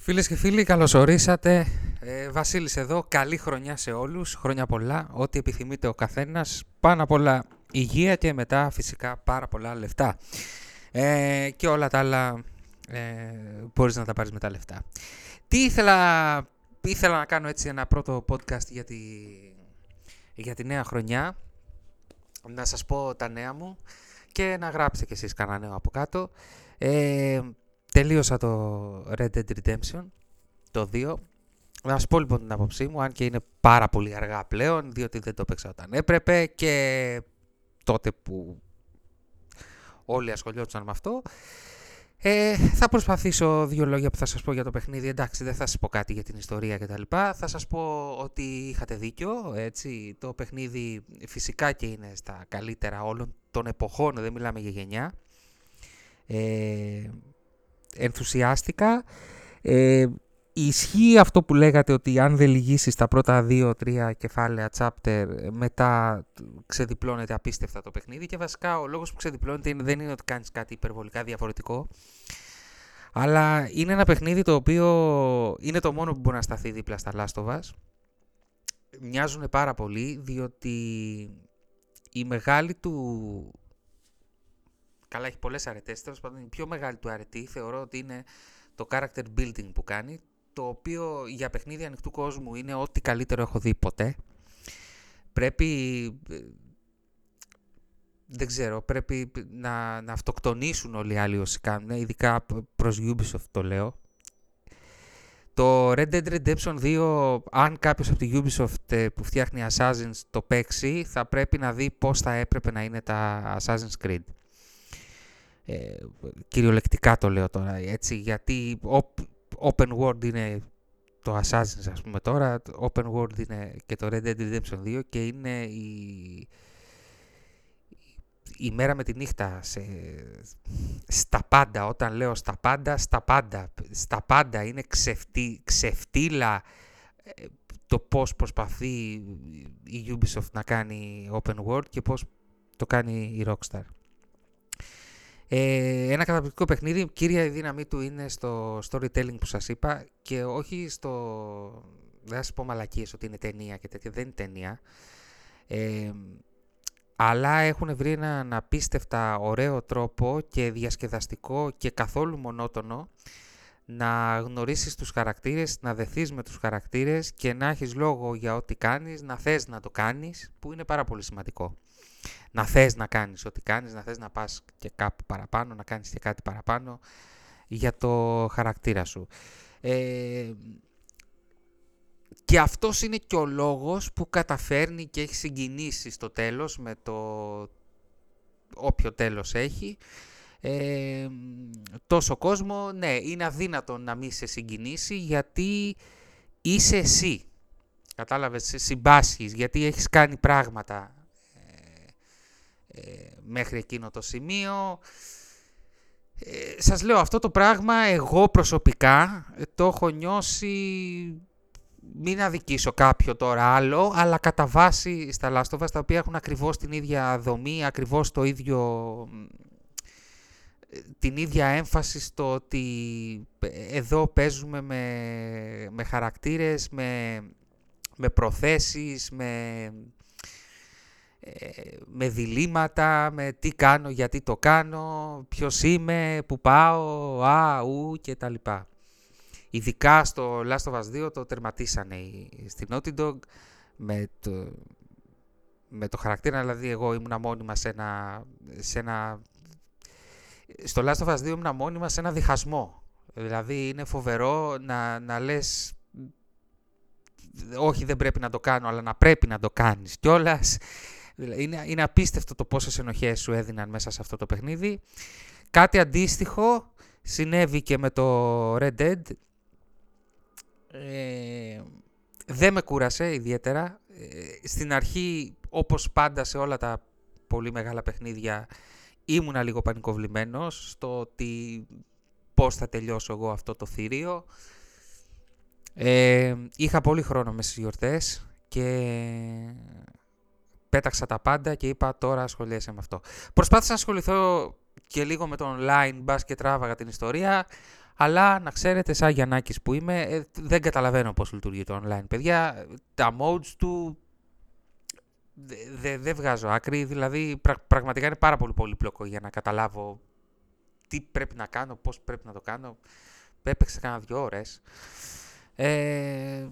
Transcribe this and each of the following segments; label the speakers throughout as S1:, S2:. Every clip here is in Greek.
S1: Φίλες και φίλοι, καλώς ορίσατε. Ε, Βασίλης εδώ, καλή χρονιά σε όλους, χρόνια πολλά, ό,τι επιθυμείτε ο καθένας, πάνω απ' όλα υγεία και μετά φυσικά πάρα πολλά λεφτά. Ε, και όλα τα άλλα ε, μπορείς να τα πάρεις με τα λεφτά. Τι ήθελα, ήθελα να κάνω έτσι ένα πρώτο podcast για τη, για τη νέα χρονιά, να σας πω τα νέα μου και να γράψετε κι εσείς κανένα νέο από κάτω. Ε, τελείωσα το Red Dead Redemption, το 2. Να σας πω λοιπόν την άποψή μου, αν και είναι πάρα πολύ αργά πλέον, διότι δεν το έπαιξα όταν έπρεπε και τότε που όλοι ασχολιόντουσαν με αυτό. Ε, θα προσπαθήσω δύο λόγια που θα σας πω για το παιχνίδι. Εντάξει, δεν θα σας πω κάτι για την ιστορία κτλ. Θα σας πω ότι είχατε δίκιο. Έτσι. Το παιχνίδι φυσικά και είναι στα καλύτερα όλων των εποχών. Δεν μιλάμε για γενιά. Ε, ενθουσιάστηκα. Ε, ισχύει αυτό που λέγατε ότι αν δεν λυγίσεις τα πρώτα δύο-τρία κεφάλαια chapter μετά ξεδιπλώνεται απίστευτα το παιχνίδι και βασικά ο λόγος που ξεδιπλώνεται δεν είναι ότι κάνεις κάτι υπερβολικά διαφορετικό αλλά είναι ένα παιχνίδι το οποίο είναι το μόνο που μπορεί να σταθεί δίπλα στα Last of Us. Μοιάζουν πάρα πολύ διότι η μεγάλη του... Καλά έχει πολλές αρετές, τέλος πάντων η πιο μεγάλη του αρετή θεωρώ ότι είναι το character building που κάνει το οποίο για παιχνίδι ανοιχτού κόσμου είναι ό,τι καλύτερο έχω δει ποτέ. Πρέπει, ε, δεν ξέρω, πρέπει να, να αυτοκτονήσουν όλοι οι άλλοι όσοι κάνουν, ειδικά προς Ubisoft το λέω. Το Red Dead Redemption 2, αν κάποιος από τη Ubisoft ε, που φτιάχνει Assassin's το παίξει, θα πρέπει να δει πώς θα έπρεπε να είναι τα Assassin's Creed. Ε, κυριολεκτικά το λέω τώρα, έτσι, γιατί open world είναι το Assassin's ας πούμε τώρα, open world είναι και το Red Dead Redemption 2 και είναι η, η μέρα με τη νύχτα σε, στα πάντα, όταν λέω στα πάντα, στα πάντα, στα πάντα είναι ξεφτύ, ξεφτύλα ε, το πώς προσπαθεί η Ubisoft να κάνει open world και πώς το κάνει η Rockstar. Ε, ένα καταπληκτικό παιχνίδι, κύρια δύναμή του είναι στο storytelling που σας είπα και όχι στο... δεν θα σας πω μαλακίες ότι είναι ταινία και τέτοια, δεν είναι ταινία. Ε, αλλά έχουν βρει έναν απίστευτα ωραίο τρόπο και διασκεδαστικό και καθόλου μονότονο να γνωρίσεις τους χαρακτήρες, να δεθείς με τους χαρακτήρες και να έχεις λόγο για ό,τι κάνεις, να θες να το κάνεις, που είναι πάρα πολύ σημαντικό να θες να κάνεις ό,τι κάνεις, να θες να πας και κάπου παραπάνω, να κάνεις και κάτι παραπάνω για το χαρακτήρα σου. Ε, και αυτός είναι και ο λόγος που καταφέρνει και έχει συγκινήσει στο τέλος με το όποιο τέλος έχει. Ε, τόσο κόσμο, ναι, είναι αδύνατο να μην σε συγκινήσει γιατί είσαι εσύ. Κατάλαβες, συμπάσχεις, γιατί έχεις κάνει πράγματα ε, μέχρι εκείνο το σημείο. Ε, σας λέω αυτό το πράγμα εγώ προσωπικά ε, το έχω νιώσει μην αδικήσω κάποιο τώρα άλλο, αλλά κατά βάση στα Λάστοβα, τα οποία έχουν ακριβώς την ίδια δομή, ακριβώς το ίδιο, ε, την ίδια έμφαση στο ότι εδώ παίζουμε με, με χαρακτήρες, με, με προθέσεις, με ε, με διλήμματα, με τι κάνω, γιατί το κάνω, ποιος είμαι, που πάω, α, ου και τα λοιπά. Ειδικά στο Last of Us 2 το τερματίσανε στην Naughty Dog με το, με το χαρακτήρα, δηλαδή εγώ ήμουνα μόνιμα σε ένα, σε ένα... Στο Last of Us 2 ήμουνα μόνιμα σε ένα διχασμό. Δηλαδή είναι φοβερό να, να λες όχι δεν πρέπει να το κάνω, αλλά να πρέπει να το κάνεις κιόλας είναι, είναι απίστευτο το πόσες ενοχές σου έδιναν μέσα σε αυτό το παιχνίδι. Κάτι αντίστοιχο συνέβη και με το Red Dead. Ε, δεν με κούρασε ιδιαίτερα. Ε, στην αρχή, όπως πάντα σε όλα τα πολύ μεγάλα παιχνίδια, ήμουνα λίγο πανικοβλημένος στο ότι πώς θα τελειώσω εγώ αυτό το θηρίο. Ε, είχα πολύ χρόνο μες στις γιορτές και πέταξα τα πάντα και είπα τώρα ασχολιέσαι με αυτό. Προσπάθησα να ασχοληθώ και λίγο με το online, μπας και τράβαγα την ιστορία, Αλλά να ξέρετε, σαν Γιαννάκης που είμαι, ε, δεν καταλαβαίνω πώς λειτουργεί το online. Παιδιά, τα modes του δεν δε βγάζω άκρη, δηλαδή πραγματικά είναι πάρα πολύ πολύπλοκο για να καταλάβω τι πρέπει να κάνω, πώς πρέπει να το κάνω. Έπαιξε κάνα δυο ώρες. Ε,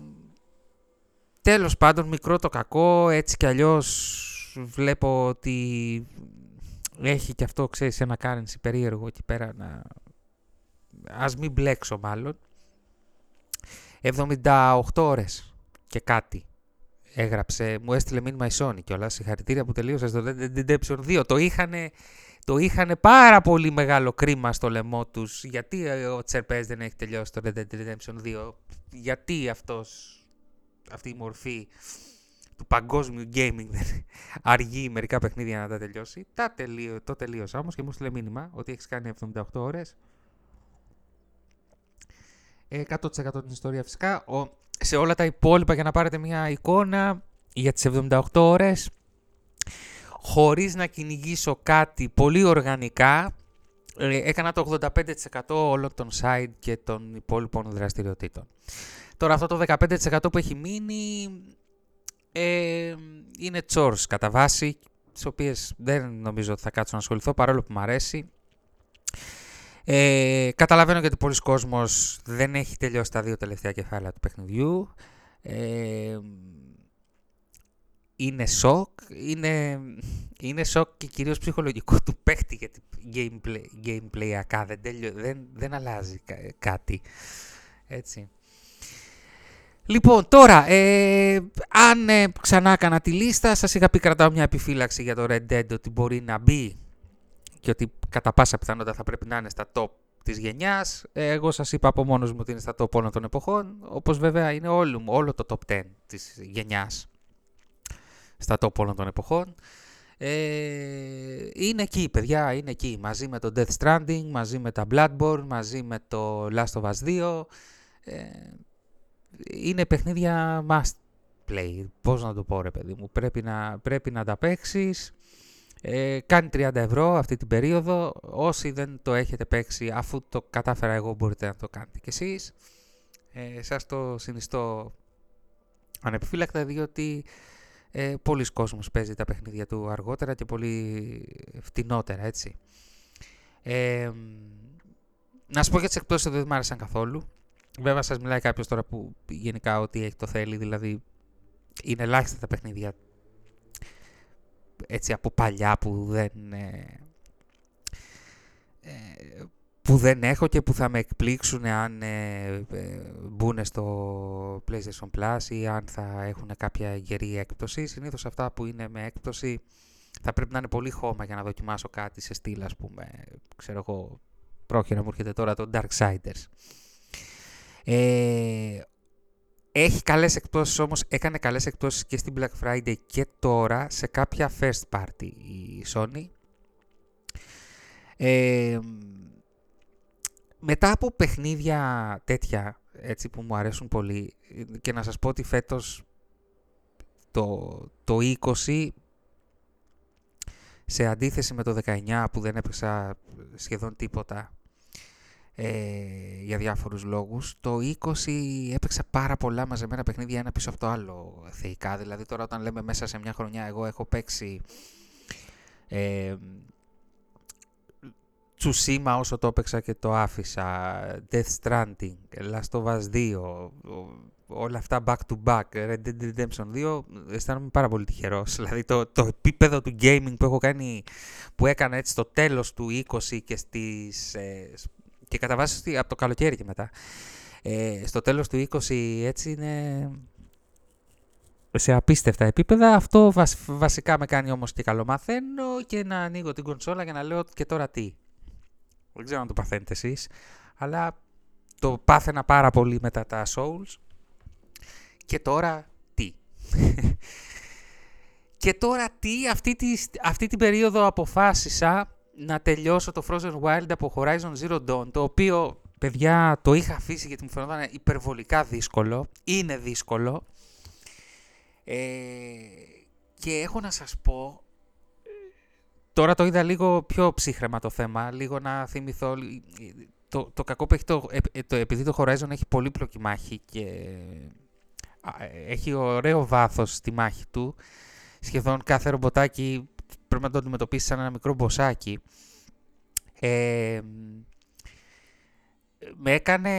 S1: τέλος πάντων, μικρό το κακό, έτσι κι αλλιώς βλέπω ότι έχει και αυτό, ξέρεις, ένα currency περίεργο εκεί πέρα να... Ας μην μπλέξω μάλλον. 78 ώρες και κάτι έγραψε, μου έστειλε μήνυμα η Sony κιόλας, συγχαρητήρια που τελείωσες στο Red Dead Redemption 2. Το είχαν το είχαν πάρα πολύ μεγάλο κρίμα στο λαιμό τους. Γιατί ο Τσερπές δεν έχει τελειώσει το Red Dead Redemption 2. Γιατί αυτός, αυτή η μορφή του παγκόσμιου gaming δεν αργεί μερικά παιχνίδια να τα τελειώσει. Τα τελείω, το τελείωσα όμως και μου στείλε μήνυμα ότι έχεις κάνει 78 ώρες. 100% την ιστορία φυσικά. Ο, σε όλα τα υπόλοιπα για να πάρετε μια εικόνα για τις 78 ώρες χωρίς να κυνηγήσω κάτι πολύ οργανικά ε, έκανα το 85% όλων των side και των υπόλοιπων δραστηριοτήτων. Τώρα αυτό το 15% που έχει μείνει ε, είναι chores κατά βάση, τις οποίες δεν νομίζω ότι θα κάτσω να ασχοληθώ παρόλο που μου αρέσει. Ε, καταλαβαίνω γιατί πολλοί κόσμος δεν έχει τελειώσει τα δύο τελευταία κεφάλαια του παιχνιδιού. Ε, είναι σοκ, είναι, είναι σοκ και κυρίως ψυχολογικό του παίχτη γιατί gameplay, gameplay δεν, δεν, δεν αλλάζει κάτι. Έτσι. Λοιπόν, τώρα, ε, αν ε, ξανά έκανα τη λίστα, σας είχα πει κρατάω μια επιφύλαξη για το Red Dead ότι μπορεί να μπει και ότι κατά πάσα πιθανότητα θα πρέπει να είναι στα top της γενιάς. Ε, εγώ σας είπα από μόνος μου ότι είναι στα top όλων των εποχών, όπως βέβαια είναι όλο, όλο το top 10 της γενιάς στα top όλων των εποχών. Ε, είναι εκεί, παιδιά, είναι εκεί. Μαζί με το Death Stranding, μαζί με τα Bloodborne, μαζί με το Last of Us 2. Ε, είναι παιχνίδια must play. Πώς να το πω ρε παιδί μου. Πρέπει να, πρέπει να τα παίξεις. Ε, κάνει 30 ευρώ αυτή την περίοδο. Όσοι δεν το έχετε παίξει, αφού το κατάφερα εγώ, μπορείτε να το κάνετε κι εσείς. Ε, σας το συνιστώ ανεπιφύλακτα, διότι ε, πολλοί κόσμος παίζει τα παιχνίδια του αργότερα και πολύ φτηνότερα, έτσι. Ε, να σου πω για τις εκπτώσεις δεν μου άρεσαν καθόλου. Βέβαια σας μιλάει κάποιος τώρα που γενικά ό,τι έχει το θέλει, δηλαδή είναι ελάχιστα τα παιχνίδια έτσι από παλιά που δεν, ε, ε που δεν έχω και που θα με εκπλήξουν αν ε, ε, μπουν στο PlayStation Plus ή αν θα έχουν κάποια γερή έκπτωση. Συνήθως αυτά που είναι με έκπτωση θα πρέπει να είναι πολύ χώμα για να δοκιμάσω κάτι σε στυλ, ας πούμε, ξέρω εγώ, πρόχειρα μου έρχεται τώρα το Darksiders. Ε, έχει καλές εκπτώσεις όμως, έκανε καλές εκπτώσεις και στην Black Friday και τώρα σε κάποια first party η Sony. Ε, μετά από παιχνίδια τέτοια έτσι που μου αρέσουν πολύ και να σας πω ότι φέτος το, το 20 σε αντίθεση με το 19 που δεν έπαιξα σχεδόν τίποτα ε, για διάφορους λόγους το 20 έπαιξα πάρα πολλά μαζεμένα παιχνίδια ένα πίσω από το άλλο θεϊκά δηλαδή τώρα όταν λέμε μέσα σε μια χρονιά εγώ έχω παίξει ε, Τσουσίμα όσο το έπαιξα και το άφησα, Death Stranding, Last of Us 2, όλα αυτά back to back, Red Dead Redemption 2, αισθάνομαι πάρα πολύ τυχερός. Δηλαδή το, το επίπεδο του gaming που έχω κάνει, που έκανα έτσι στο τέλος του 20 και στις... Ε, και κατά βάση από το καλοκαίρι και μετά. Ε, στο τέλος του 20 έτσι είναι σε απίστευτα επίπεδα. Αυτό βασικά με κάνει όμως και καλό μαθαίνω και να ανοίγω την κονσόλα για να λέω και τώρα τι; Δεν ξέρω αν το παθαίνετε εσείς, αλλά το πάθαινα πάρα πολύ μετά τα Souls. Και τώρα τι; και τώρα τι, αυτή, τη, αυτή την περίοδο αποφάσισα να τελειώσω το Frozen Wild από Horizon Zero Dawn, το οποίο, παιδιά, το είχα αφήσει γιατί μου φαινόταν υπερβολικά δύσκολο. Είναι δύσκολο. Ε, και έχω να σας πω Τώρα το είδα λίγο πιο ψύχρεμα το θέμα, λίγο να θυμηθώ το, το κακό που έχει το, το, επειδή το Horizon έχει πολύπλοκη μάχη και έχει ωραίο βάθος στη μάχη του, σχεδόν κάθε ρομποτάκι πρέπει να το αντιμετωπίσεις σαν ένα μικρό μποσάκι. Ε, με έκανε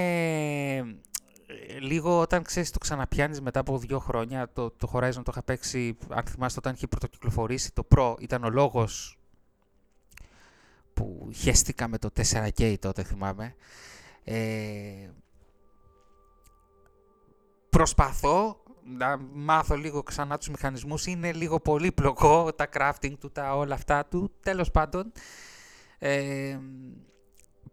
S1: λίγο όταν ξέρεις το ξαναπιάνεις μετά από δύο χρόνια, το, το Horizon το είχα παίξει, αν θυμάστε όταν είχε πρωτοκυκλοφορήσει το Pro, ήταν ο λόγος που χέστηκα με το 4K τότε θυμάμαι. Ε, προσπαθώ να μάθω λίγο ξανά τους μηχανισμούς, είναι λίγο πολύπλοκο τα crafting του, τα όλα αυτά του, τέλος πάντων. Ε,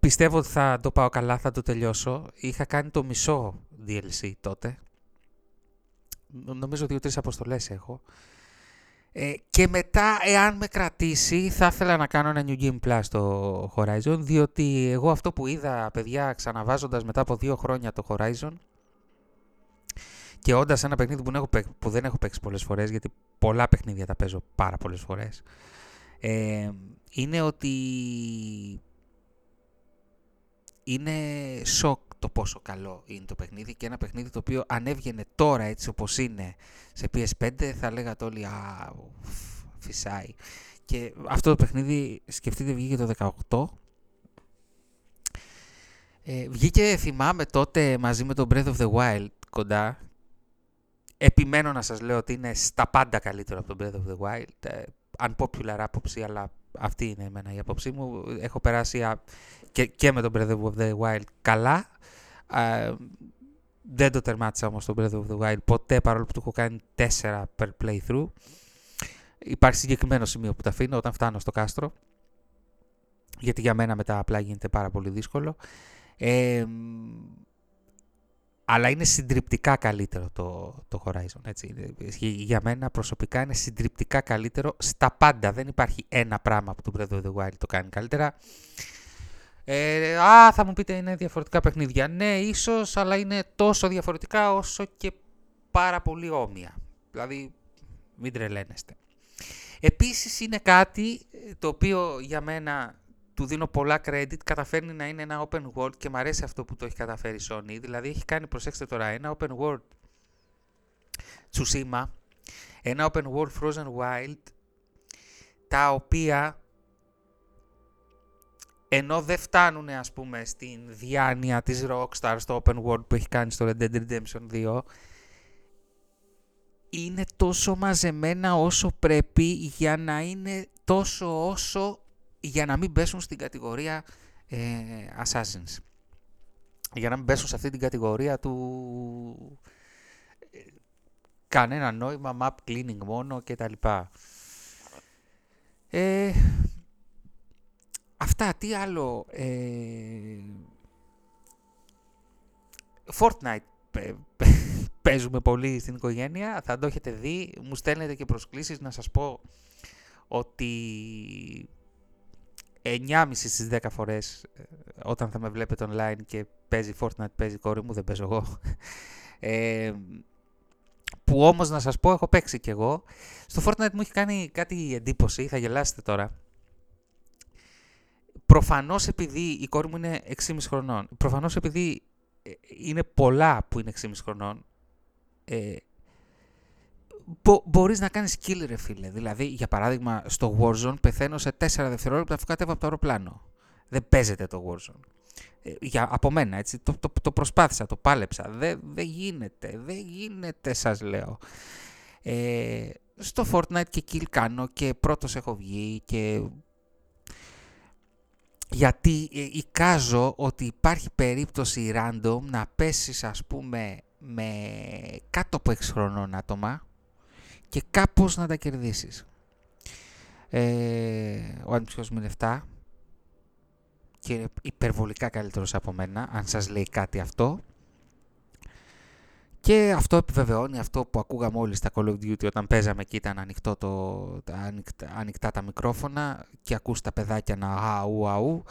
S1: πιστεύω ότι θα το πάω καλά, θα το τελειώσω. Είχα κάνει το μισό DLC τότε. Νομίζω δύο-τρεις αποστολές έχω. Ε, και μετά, εάν με κρατήσει, θα ήθελα να κάνω ένα New Game Plus στο Horizon, διότι εγώ αυτό που είδα, παιδιά, ξαναβάζοντας μετά από δύο χρόνια το Horizon, και όντας ένα παιχνίδι που, που δεν έχω παίξει πολλές φορές, γιατί πολλά παιχνίδια τα παίζω πάρα πολλές φορές, ε, είναι ότι είναι σοκ το πόσο καλό είναι το παιχνίδι και ένα παιχνίδι το οποίο αν έβγαινε τώρα έτσι όπως είναι σε PS5 θα λέγατε όλοι «Α, φυσάει». Και αυτό το παιχνίδι σκεφτείτε βγήκε το 18 ε, βγήκε θυμάμαι τότε μαζί με το Breath of the Wild κοντά επιμένω να σας λέω ότι είναι στα πάντα καλύτερο από το Breath of the Wild ε, unpopular άποψη αλλά αυτή είναι εμένα η άποψή μου έχω περάσει και, και με το Breath of the Wild καλά δεν το τερμάτισα όμως το Breath of the Wild ποτέ παρόλο που το έχω κάνει 4 per playthrough. Υπάρχει συγκεκριμένο σημείο που τα αφήνω όταν φτάνω στο κάστρο. Γιατί για μένα μετά απλά γίνεται πάρα πολύ δύσκολο. Αλλά είναι συντριπτικά καλύτερο το, το Horizon. Έτσι. Για μένα προσωπικά είναι συντριπτικά καλύτερο στα πάντα. Δεν υπάρχει ένα πράγμα που το Breath of the Wild το κάνει καλύτερα. Ε, α, θα μου πείτε είναι διαφορετικά παιχνίδια. Ναι, ίσως, αλλά είναι τόσο διαφορετικά όσο και πάρα πολύ όμοια. Δηλαδή, μην τρελαίνεστε. Επίσης είναι κάτι το οποίο για μένα του δίνω πολλά credit, καταφέρνει να είναι ένα open world και μου αρέσει αυτό που το έχει καταφέρει η Sony. Δηλαδή έχει κάνει, προσέξτε τώρα, ένα open world Tsushima, ένα open world Frozen Wild, τα οποία ενώ δεν φτάνουν ας πούμε στην διάνοια της Rockstar στο open world που έχει κάνει στο Red Dead Redemption 2 είναι τόσο μαζεμένα όσο πρέπει για να είναι τόσο όσο για να μην πέσουν στην κατηγορία ε, Assassins. Για να μην πέσουν σε αυτή την κατηγορία του ε, κανένα νόημα, map cleaning μόνο κτλ. Ε, Αυτά, τι άλλο. Ε... Fortnite παίζουμε πολύ στην οικογένεια, θα το έχετε δει. Μου στέλνετε και προσκλήσεις να σας πω ότι 9,5 στις 10 φορές ε, όταν θα με βλέπετε online και παίζει Fortnite, παίζει κόρη μου, δεν παίζω εγώ. Ε, που όμως να σας πω έχω παίξει κι εγώ. Στο Fortnite μου έχει κάνει κάτι εντύπωση, θα γελάσετε τώρα. Προφανώς επειδή η κόρη μου είναι 6,5 χρονών, προφανώς επειδή ε, είναι πολλά που είναι 6,5 χρονών, ε, μπο, μπορείς να κάνεις kill ρε φίλε. Δηλαδή, για παράδειγμα, στο Warzone πεθαίνω σε 4 δευτερόλεπτα αφού κατέβα από το αεροπλάνο. Δεν παίζεται το Warzone. Ε, για, από μένα, έτσι, το, το, το προσπάθησα, το πάλεψα. Δεν, δεν γίνεται, δεν γίνεται σας λέω. Ε, στο Fortnite και kill κάνω και πρώτος έχω βγει και γιατί ε, εικάζω ότι υπάρχει περίπτωση random να πέσεις ας πούμε με κάτω από 6 χρονών άτομα και κάπως να τα κερδίσεις. Ε, ο Αντιψιός μου είναι 7 και είναι υπερβολικά καλύτερος από μένα, αν σας λέει κάτι αυτό. Και αυτό επιβεβαιώνει αυτό που ακούγαμε όλοι στα Call of Duty όταν παίζαμε και ήταν ανοιχτό το, ανοιχτά, ανοιχτά τα μικρόφωνα και ακούς τα παιδάκια να αου αου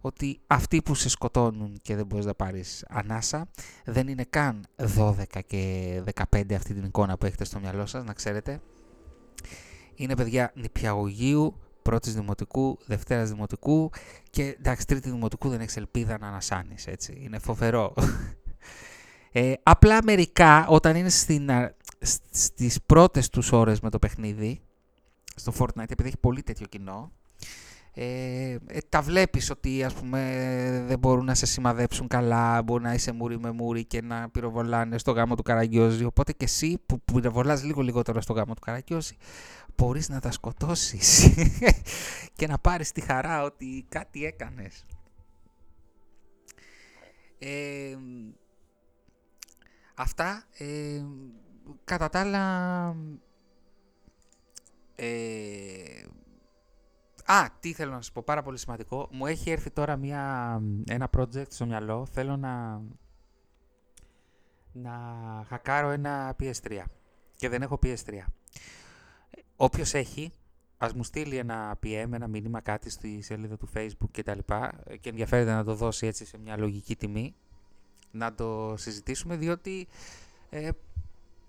S1: ότι αυτοί που σε σκοτώνουν και δεν μπορείς να πάρεις ανάσα δεν είναι καν 12 και 15 αυτή την εικόνα που έχετε στο μυαλό σας, να ξέρετε. Είναι παιδιά νηπιαγωγείου πρώτης δημοτικού, δευτέρας δημοτικού και εντάξει τρίτη δημοτικού δεν έχεις ελπίδα να ανασάνεις έτσι, είναι φοβερό. Ε, απλά μερικά όταν είναι στην, στις πρώτες τους ώρες με το παιχνίδι, στο Fortnite επειδή έχει πολύ τέτοιο κοινό, ε, ε, τα βλέπεις ότι ας πούμε δεν μπορούν να σε σημαδέψουν καλά, μπορεί να είσαι μούρι με μούρι και να πυροβολάνε στο γάμο του Καραγκιόζη, οπότε και εσύ που πυροβολάς λίγο λιγότερο στο γάμο του Καραγκιόζη μπορείς να τα σκοτώσεις και να πάρεις τη χαρά ότι κάτι έκανες. Ε, αυτά, ε, κατά τα άλλα, ε, Α, τι θέλω να σας πω, πάρα πολύ σημαντικό. Μου έχει έρθει τώρα μια, ένα project στο μυαλό. Θέλω να, να χακάρω ένα PS3. Και δεν έχω PS3. Όποιος έχει, ας μου στείλει ένα PM, ένα μήνυμα, κάτι στη σελίδα του Facebook και τα λοιπά και ενδιαφέρεται να το δώσει έτσι σε μια λογική τιμή, να το συζητήσουμε, διότι ε,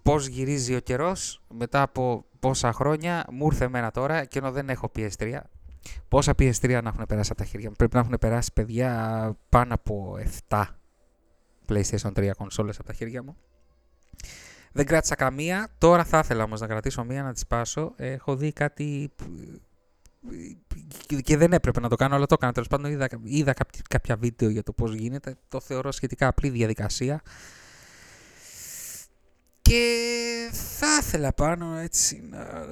S1: πώς γυρίζει ο καιρός μετά από πόσα χρόνια μου ήρθε εμένα τώρα και ενώ δεν έχω PS3 Πόσα PS3 να έχουν περάσει από τα χέρια μου. Πρέπει να έχουν περάσει παιδιά πάνω από 7 PlayStation 3 κονσόλες από τα χέρια μου. Δεν κράτησα καμία. Τώρα θα ήθελα όμως να κρατήσω μία να τη σπάσω. Έχω δει κάτι και δεν έπρεπε να το κάνω, αλλά το έκανα. Τέλος πάντων, είδα, είδα κάποια βίντεο για το πώς γίνεται. Το θεωρώ σχετικά απλή διαδικασία. Και θα ήθελα πάνω έτσι να,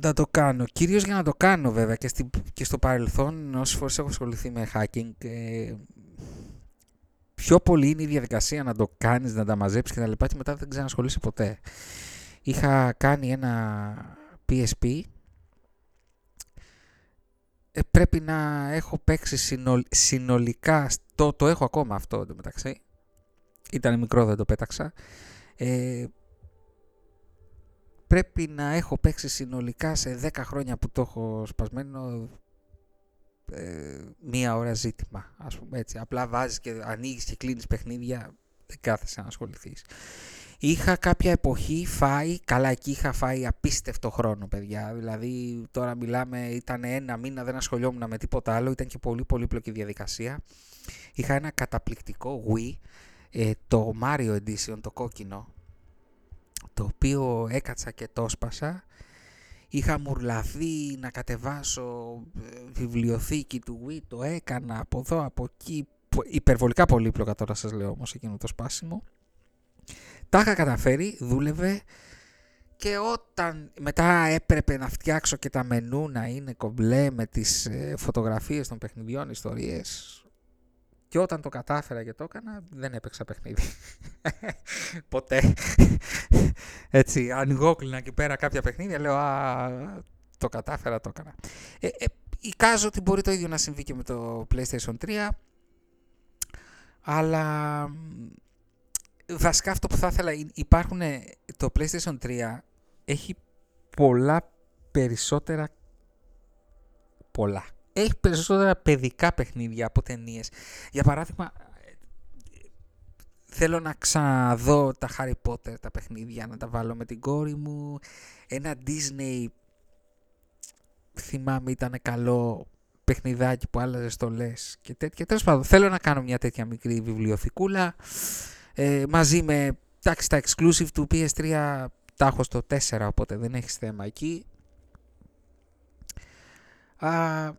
S1: να το κάνω. Κυρίως για να το κάνω βέβαια και, στη, και στο παρελθόν όσες φορές έχω ασχοληθεί με hacking ε, πιο πολύ είναι η διαδικασία να το κάνεις, να τα μαζέψεις και τα λοιπά και μετά δεν ξανασχολείσαι ποτέ. Είχα κάνει ένα PSP ε, πρέπει να έχω παίξει συνολικά, το, το έχω ακόμα αυτό μεταξύ, ήταν μικρό δεν το πέταξα, ε, πρέπει να έχω παίξει συνολικά σε 10 χρόνια που το έχω σπασμένο ε, μία ώρα ζήτημα, ας πούμε έτσι. Απλά βάζεις και ανοίγεις και κλείνεις παιχνίδια, δεν κάθεσαι να ασχοληθείς. Είχα κάποια εποχή φάει, καλά εκεί είχα φάει απίστευτο χρόνο παιδιά, δηλαδή τώρα μιλάμε ήταν ένα μήνα δεν ασχολιόμουν με τίποτα άλλο, ήταν και πολύ πολύπλοκη διαδικασία. Είχα ένα καταπληκτικό Wii, ε, το Mario Edition, το κόκκινο, το οποίο έκατσα και το σπάσα. Είχα μουρλαθεί να κατεβάσω ε, βιβλιοθήκη του Wii, το έκανα από εδώ, από εκεί, υπερβολικά πολύπλοκα τώρα σας λέω όμως εκείνο το σπάσιμο. Τα είχα καταφέρει, δούλευε και όταν μετά έπρεπε να φτιάξω και τα μενού να είναι κομπλέ με τις ε, φωτογραφίες των παιχνιδιών, ιστορίες, και όταν το κατάφερα και το έκανα, δεν έπαιξα παιχνίδι. Ποτέ. Έτσι, ανοιγόκλεινα εκεί πέρα κάποια παιχνίδια, λέω «Α, το κατάφερα, το έκανα». Ε, ε, εικάζω ότι μπορεί το ίδιο να συμβεί και με το PlayStation 3, αλλά βασικά αυτό που θα ήθελα, υπάρχουν, το PlayStation 3 έχει πολλά περισσότερα, πολλά έχει περισσότερα παιδικά παιχνίδια από ταινίες. Για παράδειγμα, θέλω να ξαναδώ τα Harry Potter τα παιχνίδια, να τα βάλω με την κόρη μου. Ένα Disney, θυμάμαι ήταν καλό παιχνιδάκι που άλλαζες στολές και τέτοια. Τέλος πάντων, θέλω να κάνω μια τέτοια μικρή βιβλιοθηκούλα ε, μαζί με εντάξει, τα exclusive του PS3 τα έχω στο 4 οπότε δεν έχεις θέμα εκεί. Α,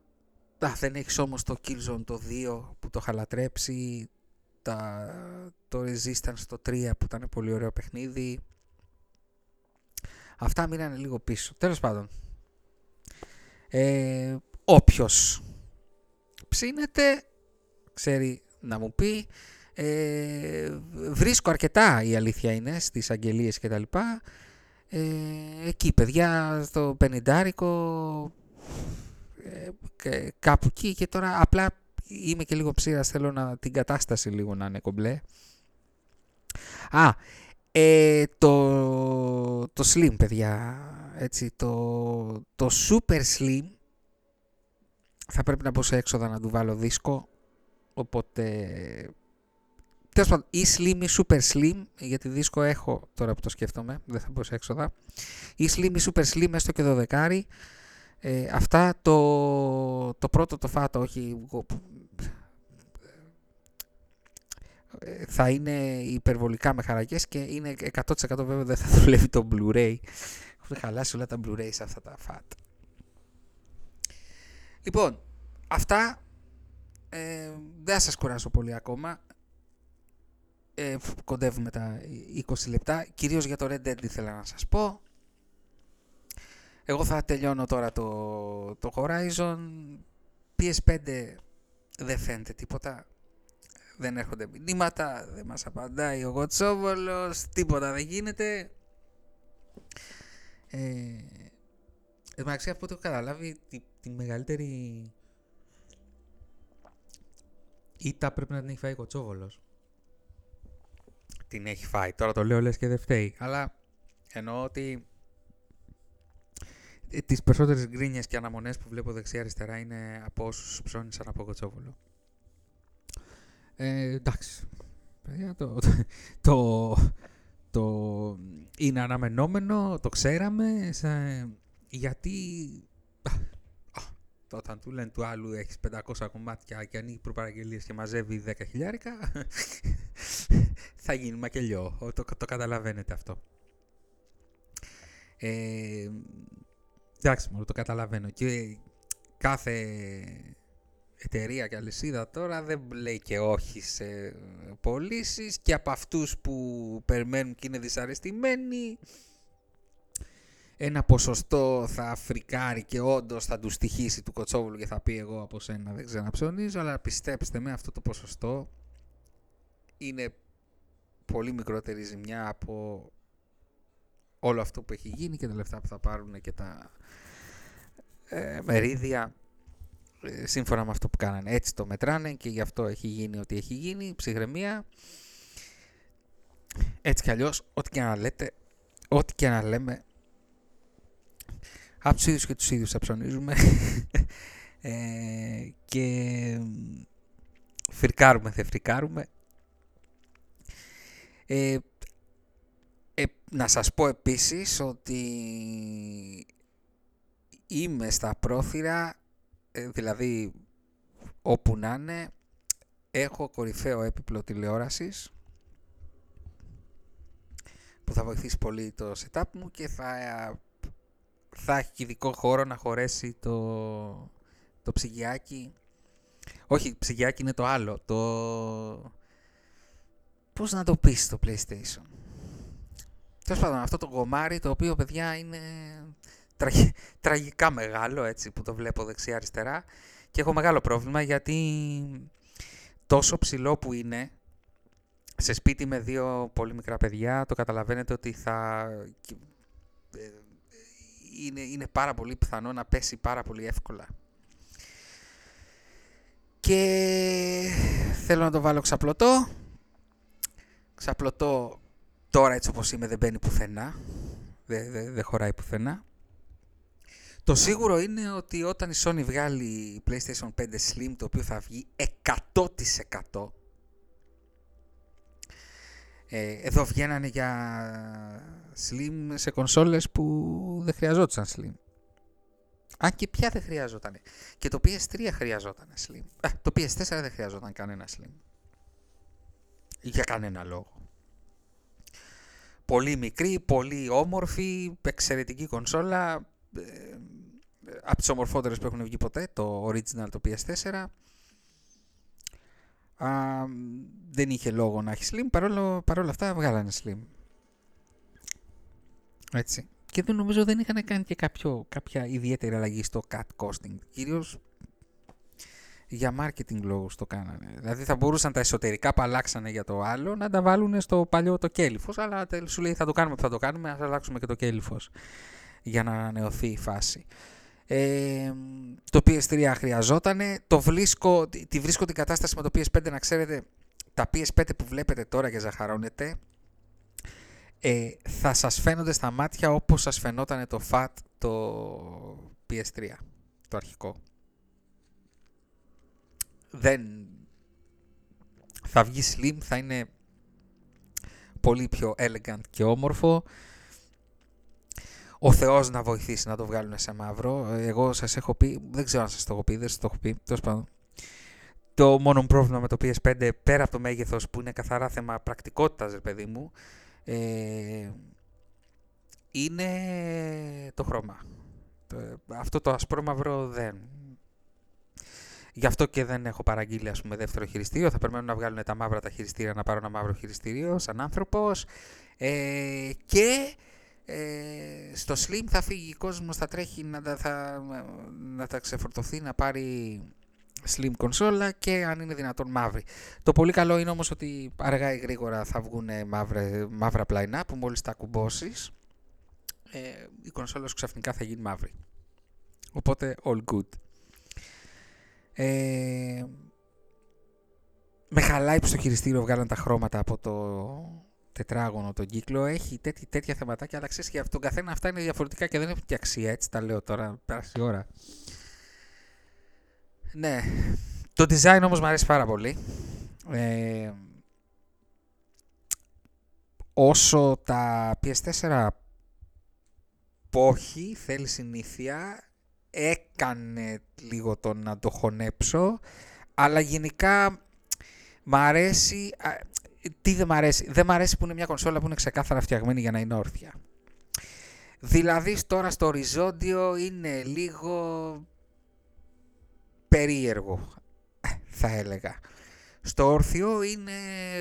S1: Α, δεν έχεις όμως το Killzone το 2 που το χαλατρέψει, τα, το Resistance το 3 που ήταν πολύ ωραίο παιχνίδι. Αυτά μείνανε λίγο πίσω. Τέλος πάντων, ε, όποιος ψήνεται, ξέρει να μου πει, ε, βρίσκω αρκετά η αλήθεια είναι στις αγγελίες και τα λοιπά. Ε, εκεί παιδιά στο πενιντάρικο ε, κάπου εκεί και τώρα απλά είμαι και λίγο ψήρας, θέλω να, την κατάσταση λίγο να είναι κομπλέ. Α, ε, το, το slim παιδιά, έτσι, το, το super slim θα πρέπει να μπω σε έξοδα να του βάλω δίσκο, οπότε τέλος πάντων ή slim ή super slim, γιατί δίσκο έχω τώρα που το σκέφτομαι, δεν θα μπω σε έξοδα, ή slim ή super slim έστω και δωδεκάρι, Ε, αυτά το, το πρώτο το φάτο, όχι ε, θα είναι υπερβολικά με χαρακές και είναι 100% βέβαια δεν θα δουλεύει το Blu-ray. Έχουν χαλάσει όλα τα Blu-ray σε αυτά τα φάτ. Λοιπόν, αυτά ε, δεν θα σας κουράσω πολύ ακόμα. Ε, κοντεύουμε τα 20 λεπτά. Κυρίως για το Red Dead ήθελα να σας πω. Εγώ θα τελειώνω τώρα το, το Horizon. PS5 δεν φαίνεται τίποτα. Δεν έρχονται μηνύματα, δεν μας απαντάει ο Γοτσόβολος, τίποτα δεν γίνεται. Ε, Εντάξει, από ό,τι έχω καταλάβει, τη, τη μεγαλύτερη ήττα πρέπει να την έχει φάει ο Κοτσόβολος. Την έχει φάει. Τώρα το λέω λες και δεν φταίει. Αλλά εννοώ ότι ε, τις περισσότερες γκρίνιες και αναμονές που βλέπω δεξιά-αριστερά είναι από όσους ψώνησαν από Κοτσόβολο. Ε, εντάξει. το, το, το, είναι αναμενόμενο, το ξέραμε. Γιατί όταν του λένε του άλλου έχεις 500 κομμάτια και ανοίγει προπαραγγελίες και μαζεύει 10 χιλιάρικα, θα γίνει μακελιό. Το, το καταλαβαίνετε αυτό. Ε, εντάξει, μόνο το καταλαβαίνω. Και κάθε εταιρεία και αλυσίδα τώρα δεν λέει και όχι σε πωλήσεις και από αυτούς που περιμένουν και είναι δυσαρεστημένοι ένα ποσοστό θα φρικάρει και όντως θα τους στοιχήσει του Κοτσόβουλου και θα πει εγώ από σένα δεν ξαναψωνίζω, αλλά πιστέψτε με αυτό το ποσοστό είναι πολύ μικρότερη ζημιά από όλο αυτό που έχει γίνει και τα λεφτά που θα πάρουν και τα ε, μερίδια ε, σύμφωνα με αυτό που κάνανε. Έτσι το μετράνε και γι' αυτό έχει γίνει ό,τι έχει γίνει, ψυχραιμία. Έτσι κι αλλιώς, ό,τι και να λέτε, ό,τι και να λέμε, από τους ίδιους και τους ίδιους θα ψωνίζουμε ε, και φρικάρουμε, θα φρικάρουμε. Ε, ε, να σας πω επίσης ότι είμαι στα πρόθυρα, ε, δηλαδή όπου να είναι, έχω κορυφαίο έπιπλο τηλεόρασης που θα βοηθήσει πολύ το setup μου και θα θα έχει ειδικό χώρο να χωρέσει το, το ψυγιάκι. Όχι, ψυγιάκι είναι το άλλο. Το... Πώς να το πεις στο PlayStation; Τέλος πάντων, αυτό το κομμάρι το οποίο, παιδιά, είναι τραγικά μεγάλο, έτσι, που το βλέπω δεξιά-αριστερά. Και έχω μεγάλο πρόβλημα γιατί τόσο ψηλό που είναι, σε σπίτι με δύο πολύ μικρά παιδιά, το καταλαβαίνετε ότι θα ε, είναι, είναι πάρα πολύ πιθανό να πέσει πάρα πολύ εύκολα. Και θέλω να το βάλω ξαπλωτό. Ξαπλωτό τώρα έτσι όπως είμαι δεν μπαίνει πουθενά. Δεν, δεν, δεν χωράει πουθενά. Το σίγουρο είναι ότι όταν η Sony βγάλει PlayStation 5 Slim, το οποίο θα βγει 100% ε, εδώ βγαίνανε για Slim σε κονσόλες που δεν χρειαζόταν Slim. Αν και πια δεν χρειαζόταν. Και το PS3 χρειαζόταν Slim. Α, το PS4 δεν χρειαζόταν κανένα Slim. Για κανένα λόγο. Πολύ μικρή, πολύ όμορφη, εξαιρετική κονσόλα. Ε, από τις ομορφότερες που έχουν βγει ποτέ, το original το PS4 δεν είχε λόγο να έχει slim, παρόλο, παρόλα αυτά βγάλανε slim. Έτσι. Και δεν νομίζω δεν είχαν κάνει και κάποιο, κάποια ιδιαίτερη αλλαγή στο cut costing. Κυρίως για marketing λόγους το κάνανε. Δηλαδή θα μπορούσαν τα εσωτερικά που αλλάξανε για το άλλο να τα βάλουν στο παλιό το κέλυφος, αλλά σου λέει θα το κάνουμε που θα το κάνουμε, ας αλλάξουμε και το κέλυφος για να ανανεωθεί η φάση. Ε, το PS3 χρειαζότανε. Το βρίσκω, τη βρίσκω την κατάσταση με το PS5 να ξέρετε τα PS5 που βλέπετε τώρα και ζαχαρώνετε ε, θα σας φαίνονται στα μάτια όπως σας φαινόταν το FAT το PS3 το αρχικό. Δεν θα βγει slim, θα είναι πολύ πιο elegant και όμορφο ο Θεός να βοηθήσει να το βγάλουν σε μαύρο. Εγώ σας έχω πει, δεν ξέρω αν σας το έχω πει, δεν σας το έχω πει, τέλος πάντων. Το μόνο πρόβλημα με το PS5, πέρα από το μέγεθος που είναι καθαρά θέμα πρακτικότητας, ρε παιδί μου, ε, είναι το χρώμα. Αυτό το ασπρόμαυρο δεν. Γι' αυτό και δεν έχω παραγγείλει ας πούμε, δεύτερο χειριστήριο. Θα περιμένω να βγάλουν τα μαύρα τα χειριστήρια να πάρω ένα μαύρο χειριστήριο σαν άνθρωπος. Ε, και ε, στο Slim θα φύγει ο κόσμος, θα τρέχει να τα, θα, να τα ξεφορτωθεί, να πάρει Slim κονσόλα και αν είναι δυνατόν μαύρη. Το πολύ καλό είναι όμως ότι αργά ή γρήγορα θα βγουν μαύρα, μαύρα πλαϊνά που μόλις τα κουμπώσεις ε, η κονσόλα σου ξαφνικά θα γίνει μαύρη. Οπότε all good. Ε, με χαλάει που στο χειριστήριο βγάλαν τα χρώματα από το τετράγωνο τον κύκλο. Έχει τέτοι, τέτοια θεματάκια, αλλά ξέρεις για τον καθένα αυτά είναι διαφορετικά και δεν έχουν και αξία. Έτσι τα λέω τώρα, πέρασε η ώρα. Ναι. Το design όμως μου αρέσει πάρα πολύ. Ε, όσο τα PS4 πόχη, θέλει συνήθεια, έκανε λίγο το να το χωνέψω, αλλά γενικά μ' αρέσει, τι δεν μ' αρέσει, δεν μ' αρέσει που είναι μια κονσόλα που είναι ξεκάθαρα φτιαγμένη για να είναι όρθια. Δηλαδή τώρα στο οριζόντιο είναι λίγο περίεργο, θα έλεγα. Στο όρθιο είναι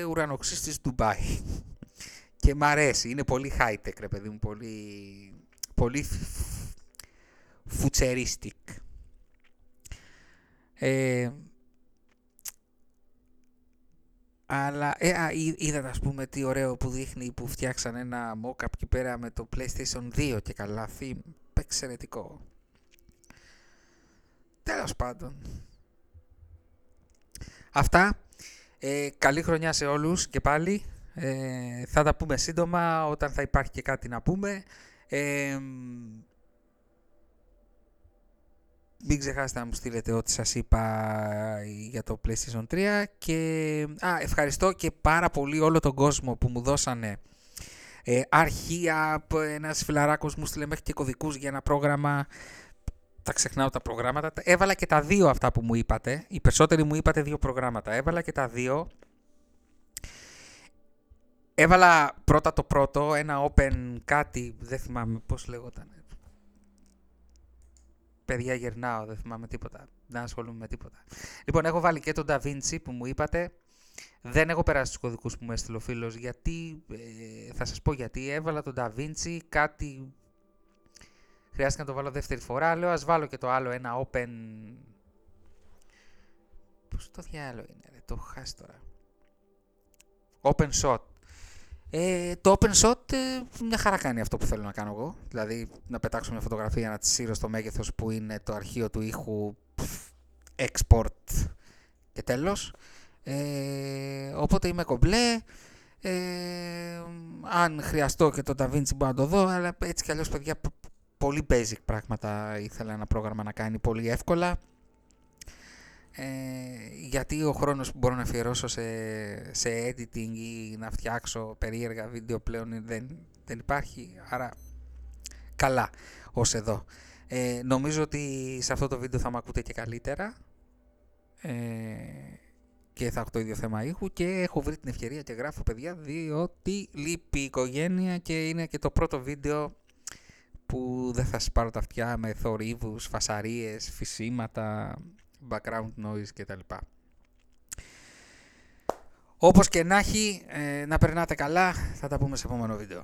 S1: ουρανοξύστης Ντουμπάι. Και μ' αρέσει, είναι πολύ high-tech ρε παιδί μου, πολύ πολύ φουτσερίστικ. Ε, αλλά ε, α, είδατε ας πούμε τι ωραίο που δείχνει που φτιάξαν ένα mock-up εκεί πέρα με το PlayStation 2 και καλά theme. Εξαιρετικό. Τέλος πάντων. Αυτά. Ε, καλή χρονιά σε όλους και πάλι. Ε, θα τα πούμε σύντομα όταν θα υπάρχει και κάτι να πούμε. Ε, μην ξεχάσετε να μου στείλετε ό,τι σας είπα για το PlayStation 3 και α, ευχαριστώ και πάρα πολύ όλο τον κόσμο που μου δώσανε ε, αρχεία, ένας φιλαράκος μου στείλε μέχρι και κωδικούς για ένα πρόγραμμα τα ξεχνάω τα προγράμματα. Έβαλα και τα δύο αυτά που μου είπατε. Οι περισσότεροι μου είπατε δύο προγράμματα. Έβαλα και τα δύο Έβαλα πρώτα το πρώτο, ένα open κάτι, δεν θυμάμαι πώς λέγονταν. Παιδιά γερνάω, δεν θυμάμαι τίποτα. Δεν ασχολούμαι με τίποτα. Λοιπόν, έχω βάλει και τον DaVinci που μου είπατε. Δεν έχω περάσει τους κωδικούς που μου έστειλε ο φίλος, γιατί, ε, θα σας πω γιατί, έβαλα τον DaVinci, κάτι... Χρειάστηκε να το βάλω δεύτερη φορά, λέω ας βάλω και το άλλο, ένα open... Πώς το διάλογο είναι, ρε, το έχω χάσει τώρα. Open shot. Ε, το open shot ε, μια χαρά κάνει αυτό που θέλω να κάνω εγώ. Δηλαδή να πετάξω μια φωτογραφία, να της σύρω στο μέγεθος που είναι το αρχείο του ήχου export και τέλος. Ε, οπότε είμαι κομπλέ. Ε, αν χρειαστώ και το DaVinci μπορώ να το δω, αλλά έτσι κι αλλιώς παιδιά πολύ basic πράγματα ήθελα ένα πρόγραμμα να κάνει πολύ εύκολα. Ε, γιατί ο χρόνος που μπορώ να αφιερώσω σε, σε editing ή να φτιάξω περίεργα βίντεο πλέον δεν, δεν υπάρχει, άρα καλά ως εδώ. Ε, νομίζω ότι σε αυτό το βίντεο θα με ακούτε και καλύτερα ε, και θα έχω το ίδιο θέμα ήχου και έχω βρει την ευκαιρία και γράφω παιδιά διότι λείπει η οικογένεια και είναι και το πρώτο βίντεο που δεν θα σας πάρω τα αυτιά με θορύβους, φασαρίες, φυσίματα, background noise κτλ. Όπως και να έχει, ε, να περνάτε καλά, θα τα πούμε σε επόμενο βίντεο.